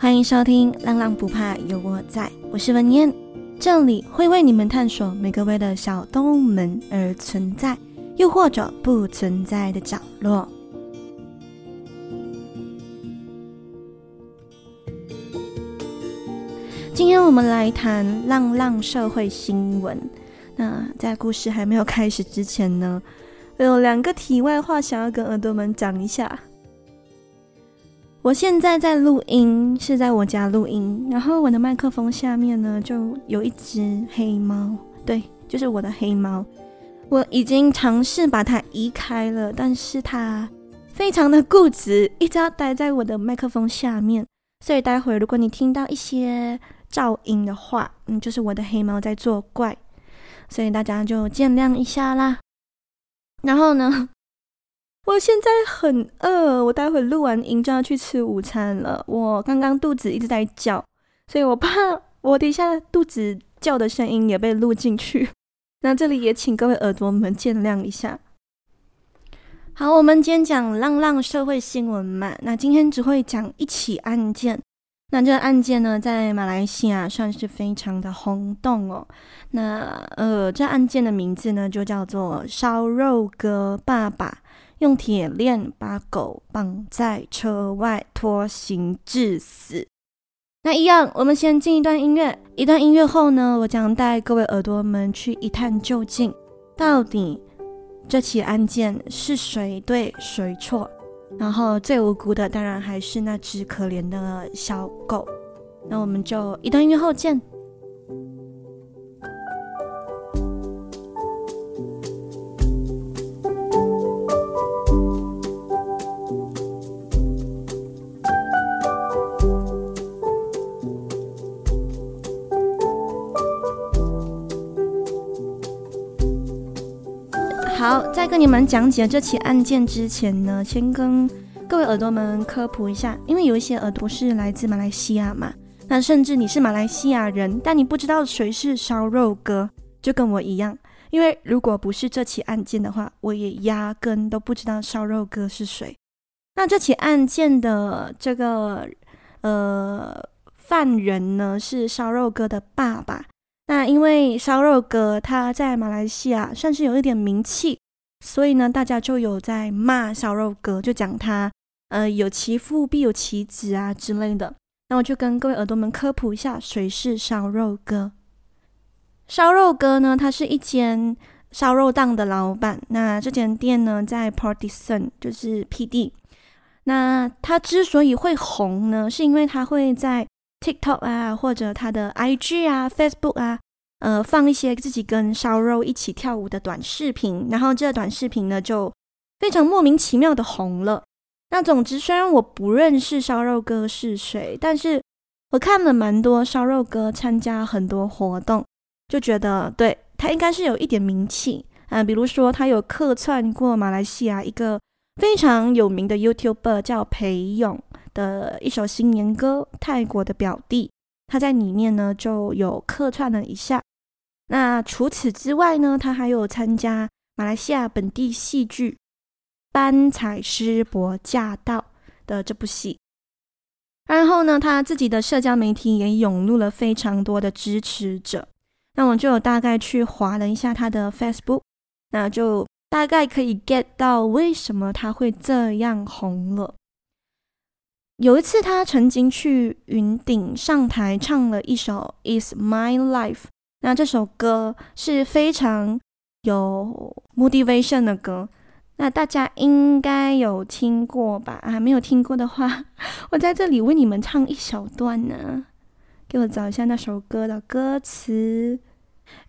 欢迎收听《浪浪不怕有我在》，我是文燕，这里会为你们探索每个为了小动物们而存在，又或者不存在的角落。今天我们来谈浪浪社会新闻。那在故事还没有开始之前呢，有两个题外话想要跟耳朵们讲一下。我现在在录音，是在我家录音，然后我的麦克风下面呢，就有一只黑猫，对，就是我的黑猫。我已经尝试把它移开了，但是它非常的固执，一直要待在我的麦克风下面。所以待会如果你听到一些噪音的话，嗯，就是我的黑猫在作怪，所以大家就见谅一下啦。然后呢，我现在很饿，我待会录完音就要去吃午餐了。我刚刚肚子一直在叫，所以我怕我等一下肚子叫的声音也被录进去。那这里也请各位耳朵们见谅一下。好，我们今天讲浪浪社会新闻嘛。那今天只会讲一起案件。那这个案件呢，在马来西亚算是非常的轰动哦。那呃，这案件的名字呢，就叫做烧肉哥爸爸。用铁链把狗绑在车外拖行致死。那一样，我们先进一段音乐。一段音乐后呢，我将带各位耳朵们去一探究竟，到底这起案件是谁对谁错？然后最无辜的当然还是那只可怜的小狗。那我们就一段音乐后见。跟你们讲解这起案件之前呢，先跟各位耳朵们科普一下，因为有一些耳朵是来自马来西亚嘛，那甚至你是马来西亚人，但你不知道谁是烧肉哥，就跟我一样，因为如果不是这起案件的话，我也压根都不知道烧肉哥是谁。那这起案件的这个呃犯人呢，是烧肉哥的爸爸。那因为烧肉哥他在马来西亚算是有一点名气，所以呢，大家就有在骂烧肉哥，就讲他呃有其父必有其子啊之类的。那我就跟各位耳朵们科普一下，谁是烧肉哥？烧肉哥呢，他是一间烧肉档的老板。那这间店呢，在 Partisan，就是 PD。那他之所以会红呢，是因为他会在 TikTok 啊，或者他的 IG 啊、Facebook 啊，呃，放一些自己跟烧肉一起跳舞的短视频，然后这个短视频呢就非常莫名其妙的红了。那总之，虽然我不认识烧肉哥是谁，但是我看了蛮多烧肉哥参加很多活动，就觉得对他应该是有一点名气啊，比如说他有客串过马来西亚一个非常有名的 YouTuber 叫裴勇。的一首新年歌，泰国的表弟，他在里面呢就有客串了一下。那除此之外呢，他还有参加马来西亚本地戏剧《班采师伯驾到》的这部戏。然后呢，他自己的社交媒体也涌入了非常多的支持者。那我就有大概去滑了一下他的 Facebook，那就大概可以 get 到为什么他会这样红了。有一次，他曾经去云顶上台唱了一首《Is My Life》，那这首歌是非常有 motivation 的歌，那大家应该有听过吧？啊，没有听过的话，我在这里为你们唱一小段呢。给我找一下那首歌的歌词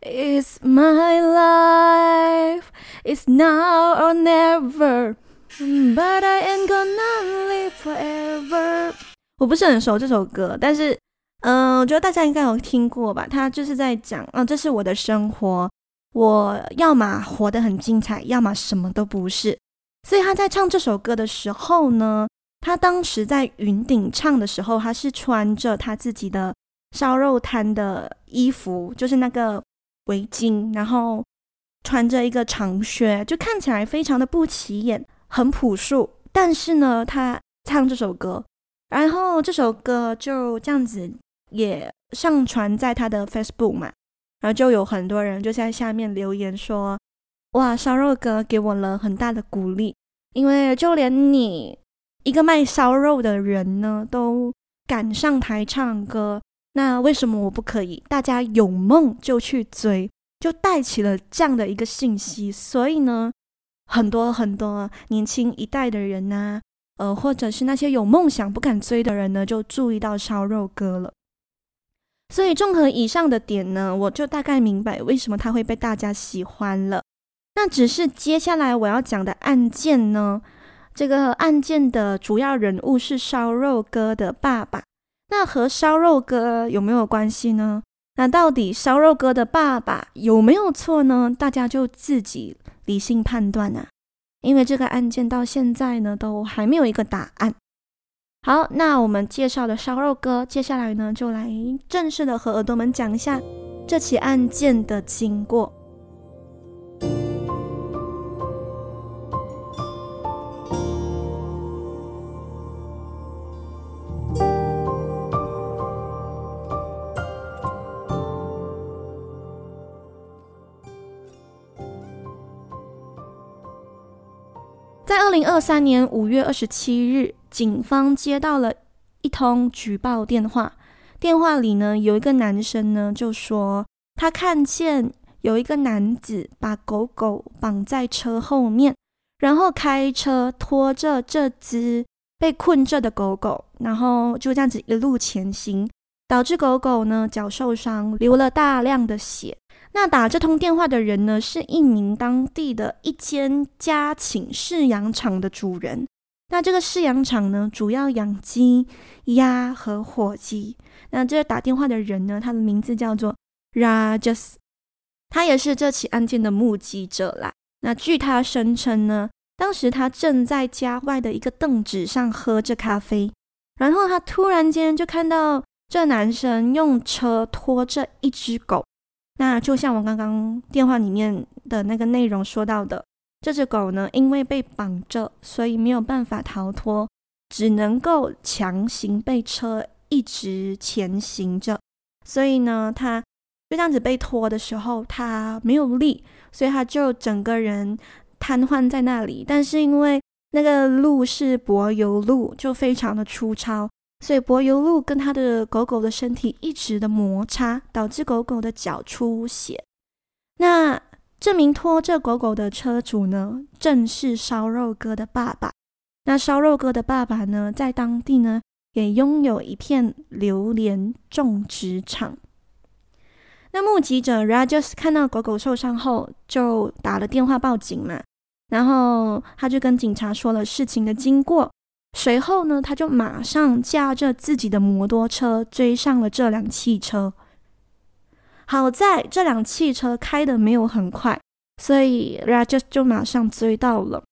：It's my life, it's now or never。But I ain't gonna live forever。我不是很熟这首歌，但是，嗯、我觉得大家应该有听过吧？他就是在讲，嗯、这是我的生活，我要么活得很精彩，要么什么都不是。所以他在唱这首歌的时候呢，他当时在云顶唱的时候，他是穿着他自己的烧肉摊的衣服，就是那个围巾，然后穿着一个长靴，就看起来非常的不起眼。很朴素，但是呢，他唱这首歌然后这首歌就这样子也上传在他的 Facebook 嘛，然后就有很多人就在下面留言说：“哇，烧肉哥给我了很大的鼓励，因为就连你一个卖烧肉的人呢，都敢上台唱歌，那为什么我不可以？大家有梦就去追，就带起了这样的一个信息，所以呢，很多很多年轻一代的人呐。”呃，或者是那些有梦想不敢追的人呢，就注意到烧肉哥了。所以综合以上的点呢，我就大概明白为什么他会被大家喜欢了。那只是接下来我要讲的案件呢，这个案件的主要人物是烧肉哥的爸爸。那和烧肉哥有没有关系呢？那到底烧肉哥的爸爸有没有错呢？大家就自己理性判断啊。因为这个案件到现在呢，都还没有一个答案。好，那我们介绍的烧肉哥，接下来呢，就来正式的和耳朵们讲一下这起案件的经过。在二零二三年五月二十七日，警方接到了一通举报电话。电话里呢，有一个男生呢，就说他看见有一个男子把狗狗绑在车后面，然后开车拖着这只被困着的狗狗，然后就这样子一路前行，导致狗狗呢脚受伤，流了大量的血。那打这通电话的人呢，是一名当地的一间家禽饲养场的主人。那这个饲养场呢，主要养鸡、鸭和火鸡。那这个打电话的人呢，他的名字叫做 Rajas，他也是这起案件的目击者啦。那据他声称呢，当时他正在家外的一个凳子上喝着咖啡，然后他突然间就看到这男生用车拖着一只狗。那就像我刚刚电话里面的那个内容说到的，这只狗呢，因为被绑着，所以没有办法逃脱，只能够强行被车一直前行着。所以呢，它就这样子被拖的时候，它没有力，所以它就整个人瘫痪在那里。但是因为那个路是柏油路，就非常的粗糙。所以柏油路跟它的狗狗的身体一直的摩擦，导致狗狗的脚出血。那这名拖着狗狗的车主呢，正是烧肉哥的爸爸。那烧肉哥的爸爸呢，在当地呢，也拥有一片榴莲种植场。那目击者 Rajas 看到狗狗受伤后，就打了电话报警嘛，然后他就跟警察说了事情的经过。随后呢，他就马上驾着自己的摩托车追上了这辆汽车。好在这辆汽车开的没有很快，所以 Rajas 就马上追到了。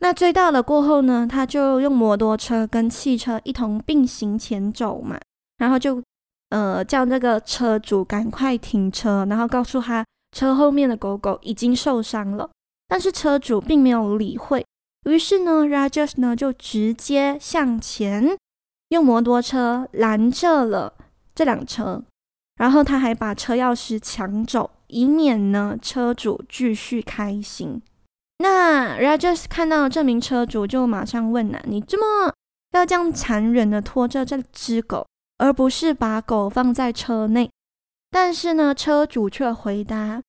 那追到了过后呢，他就用摩托车跟汽车一同并行前走嘛，然后就呃叫那个车主赶快停车，然后告诉他车后面的狗狗已经受伤了，但是车主并没有理会。于是呢，Rajas 呢就直接向前用摩托车拦着了这辆车，然后他还把车钥匙抢走，以免呢车主继续开行。那 Rajas 看到这名车主，就马上问了、：“你这么要这样残忍的拖着这只狗，而不是把狗放在车内？”但是呢，车主却回答：“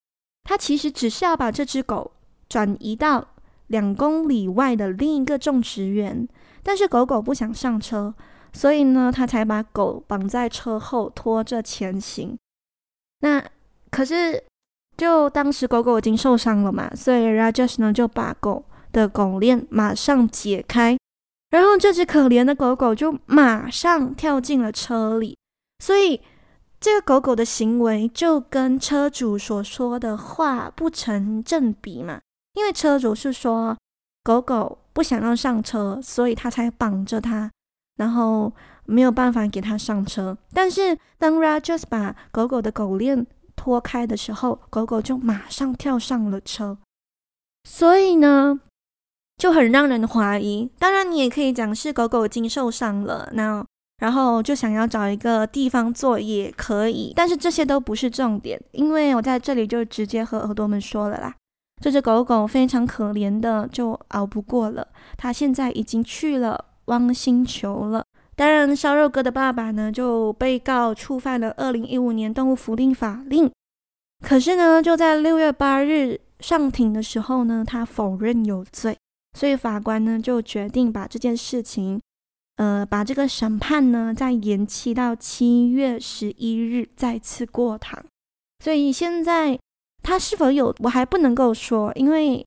他其实只是要把这只狗转移到。”两公里外的另一个种植园，但是狗狗不想上车，所以呢，他才把狗绑在车后拖着前行。那可是，就当时狗狗已经受伤了嘛，所以 Rajesh 呢就把狗的狗链马上解开，然后这只可怜的狗狗就马上跳进了车里。所以这个狗狗的行为就跟车主所说的话不成正比嘛。因为车主是说狗狗不想要上车，所以他才绑着它，然后没有办法给它上车。但是当 Rajas 把狗狗的狗链脱开的时候，狗狗就马上跳上了车。所以呢，就很让人怀疑。当然，你也可以讲是狗狗已经受伤了，那然后就想要找一个地方坐也可以。但是这些都不是重点，因为我在这里就直接和耳朵们说了啦。这只狗狗非常可怜的，就熬不过了。它现在已经去了汪星球了。当然，烧肉哥的爸爸呢就被告触犯了二零一五年动物福利法令。可是呢，就在六月八日上庭的时候呢，他否认有罪，所以法官呢就决定把这件事情，呃，把这个审判呢再延期到七月十一日再次过堂。所以现在他是否有，我还不能够说，因为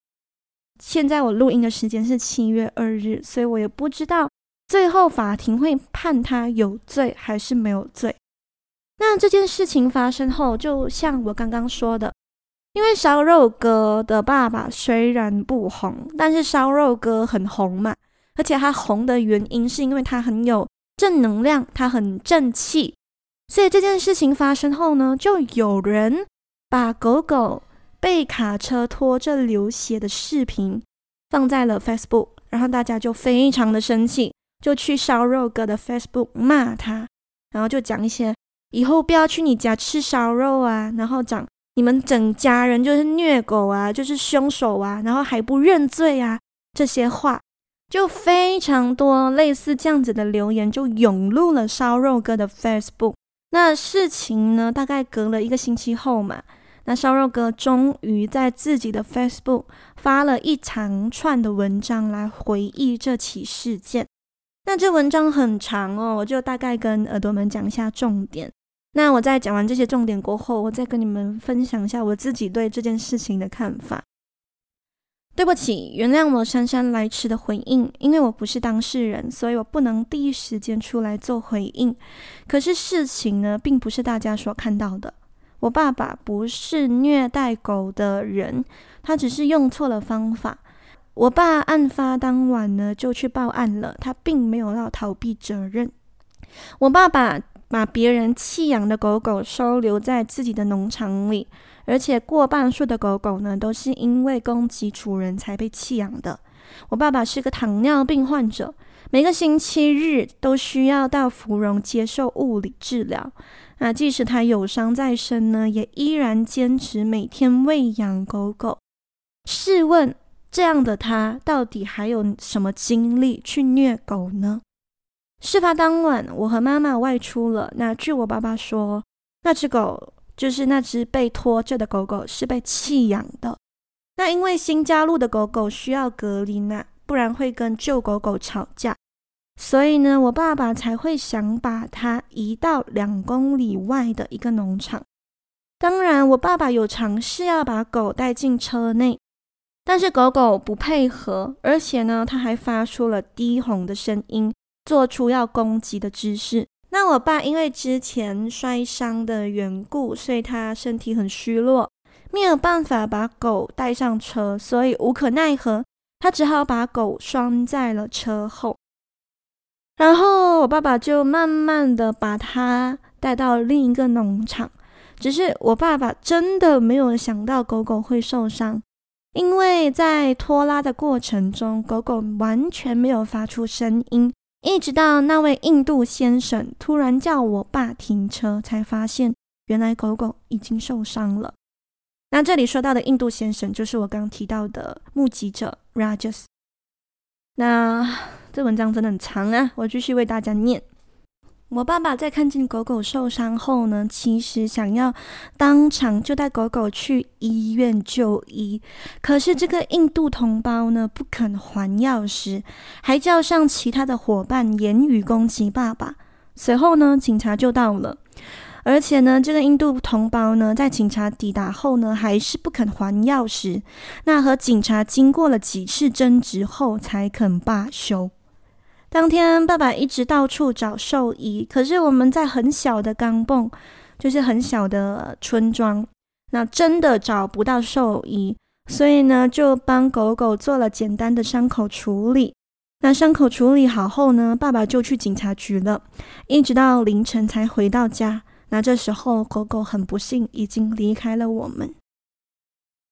现在我录音的时间是七月二日，所以我也不知道最后法庭会判他有罪还是没有罪。那这件事情发生后，就像我刚刚说的，因为烧肉哥的爸爸虽然不红，但是烧肉哥很红嘛，而且他红的原因是因为他很有正能量，他很正气。所以这件事情发生后呢，就有人把狗狗被卡车拖着流血的视频放在了 Facebook，然后大家就非常的生气，就去烧肉哥的 Facebook 骂他，然后就讲一些。以后不要去你家吃烧肉啊！然后讲你们整家人就是虐狗啊，就是凶手啊，然后还不认罪啊，这些话就非常多，类似这样子的留言就涌入了烧肉哥的 Facebook。那事情呢，大概隔了一个星期后嘛，那烧肉哥终于在自己的 Facebook 发了一长串的文章来回忆这起事件。那这文章很长哦，我就大概跟耳朵们讲一下重点。那我在讲完这些重点过后，我再跟你们分享一下我自己对这件事情的看法。对不起，原谅我姗姗来迟的回应，因为我不是当事人，所以我不能第一时间出来做回应。可是事情呢，并不是大家所看到的。我爸爸不是虐待狗的人，他只是用错了方法。我爸案发当晚呢，就去报案了，他并没有要逃避责任。我爸爸。把别人弃养的狗狗收留在自己的农场里，而且过半数的狗狗呢，都是因为攻击主人才被弃养的。我爸爸是个糖尿病患者，每个星期日都需要到芙蓉接受物理治疗。那即使他有伤在身呢，也依然坚持每天喂养狗狗。试问，这样的他到底还有什么精力去虐狗呢？事发当晚，我和妈妈外出了。那据我爸爸说，那只狗就是那只被拖着的狗狗，是被弃养的。那因为新加入的狗狗需要隔离呢，不然会跟旧狗狗吵架，所以呢，我爸爸才会想把它移到两公里外的一个农场。当然，我爸爸有尝试要把狗带进车内，但是狗狗不配合，而且呢，它还发出了低吼的声音。做出要攻击的姿势。那我爸因为之前摔伤的缘故，所以他身体很虚弱，没有办法把狗带上车，所以无可奈何，他只好把狗拴在了车后。然后我爸爸就慢慢的把它带到另一个农场。只是我爸爸真的没有想到狗狗会受伤，因为在拖拉的过程中，狗狗完全没有发出声音。一直到那位印度先生突然叫我爸停车，才发现原来狗狗已经受伤了。那这里说到的印度先生，就是我刚刚提到的目击者 Rajas。那这文章真的很长啊，我继续为大家念。我爸爸在看见狗狗受伤后呢，其实想要当场就带狗狗去医院就医，可是这个印度同胞呢不肯还钥匙，还叫上其他的伙伴言语攻击爸爸。随后呢，警察就到了，而且呢，这个印度同胞呢在警察抵达后呢，还是不肯还钥匙。那和警察经过了几次争执后，才肯罢休。当天，爸爸一直到处找兽医，可是我们在很小的钢蹦，就是很小的村庄，那真的找不到兽医，所以呢，就帮狗狗做了简单的伤口处理。那伤口处理好后呢，爸爸就去警察局了，一直到凌晨才回到家。那这时候，狗狗很不幸已经离开了我们。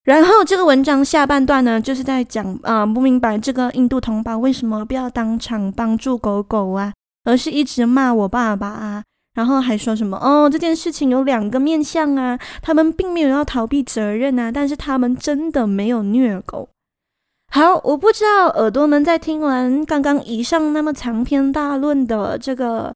然后这个文章下半段呢，就是在讲啊、不明白这个印度同胞为什么不要当场帮助狗狗啊，而是一直骂我爸爸啊，然后还说什么哦，这件事情有两个面向啊，他们并没有要逃避责任啊，但是他们真的没有虐狗。好，我不知道耳朵们在听完刚刚以上那么长篇大论的这个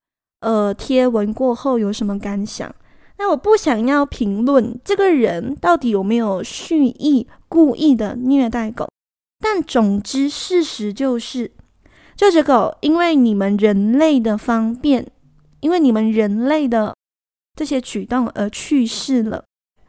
呃贴文过后有什么感想。那我不想要评论这个人到底有没有蓄意、故意的虐待狗，但总之事实就是，这只狗因为你们人类的方便，因为你们人类的这些举动而去世了，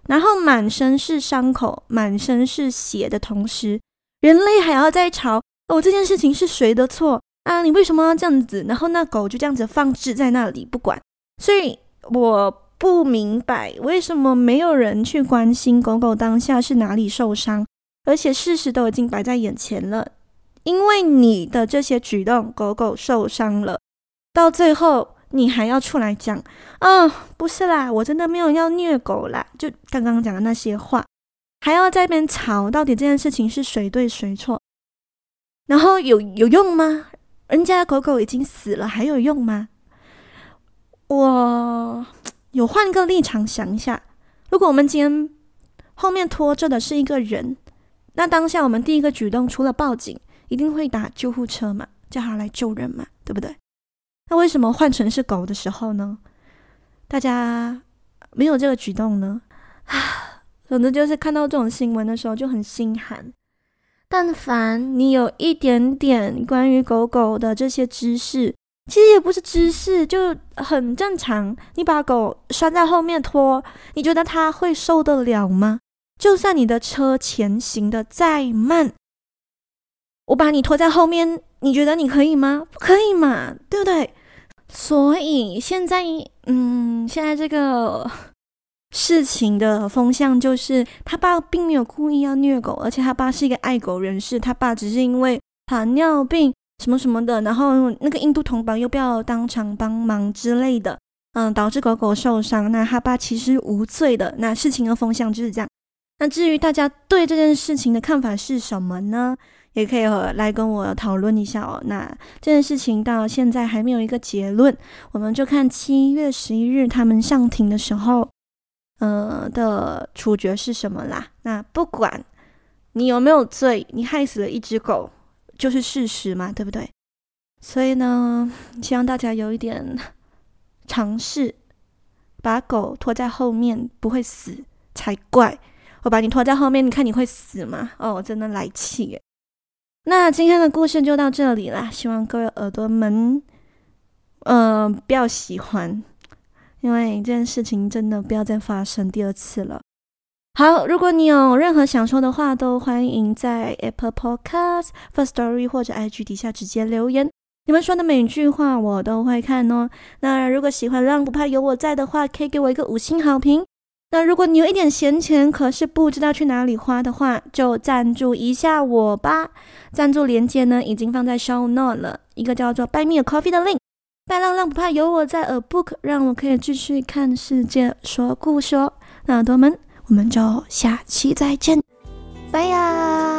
然后满身是伤口、满身是血的同时，人类还要在吵哦，这件事情是谁的错？啊？你为什么要这样子？然后那狗就这样子放置在那里不管，所以我。不明白为什么没有人去关心狗狗当下是哪里受伤，而且事实都已经摆在眼前了。因为你的这些举动，狗狗受伤了，到最后你还要出来讲啊、不是啦，我真的没有要虐狗啦，就刚刚讲的那些话，还要在那边吵，到底这件事情是谁对谁错？然后有有用吗？人家狗狗已经死了，还有用吗？我。有换个立场想一下，如果我们今天后面拖着的是一个人，那当下我们第一个举动除了报警，一定会打救护车嘛，叫他来救人嘛，对不对？那为什么换成是狗的时候呢？大家没有这个举动呢？啊，总之就是看到这种新闻的时候就很心寒。但凡你有一点点关于狗狗的这些知识，其实也不是知识，就很正常。你把狗拴在后面拖，你觉得它会受得了吗？就算你的车前行的再慢，我把你拖在后面，你觉得你可以吗？不可以嘛，对不对？所以现在，嗯，现在这个事情的风向就是，他爸并没有故意要虐狗，而且他爸是一个爱狗人士，他爸只是因为糖尿病。什么什么的，然后那个印度同胞又不要当场帮忙之类的，嗯，导致狗狗受伤。那他爸其实无罪的。那事情的风向就是这样。那至于大家对这件事情的看法是什么呢？也可以来跟我讨论一下哦。那这件事情到现在还没有一个结论，我们就看七月十一日他们上庭的时候，呃的处决是什么啦。那不管你有没有罪，你害死了一只狗。就是事实嘛，对不对？所以呢，希望大家有一点 尝试，把狗拖在后面不会死才怪。我把你拖在后面，你看你会死吗？哦，我真的来气耶！那今天的故事就到这里啦，希望各位耳朵们，嗯、呃，不要喜欢，因为这件事情真的不要再发生第二次了。好，如果你有任何想说的话，都欢迎在 Apple Podcast、Firstory 或者 IG 底下直接留言。你们说的每句话我都会看哦。那如果喜欢浪不怕有我在的话，可以给我一个五星好评。那如果你有一点闲钱，可是不知道去哪里花的话，就赞助一下我吧。赞助链接呢已经放在 Show Note 了，一个叫做 Buy Me a Coffee 的 link。拜浪浪不怕有我在，A Book 让我可以继续看世界，说故事哦。那朵们。我们就下期再见，拜呀！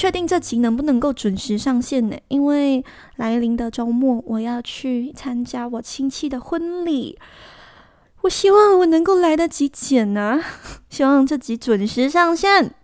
确定这集能不能够准时上线呢？因为来临的周末我要去参加我亲戚的婚礼，我希望我能够来得及剪呢、希望这集准时上线。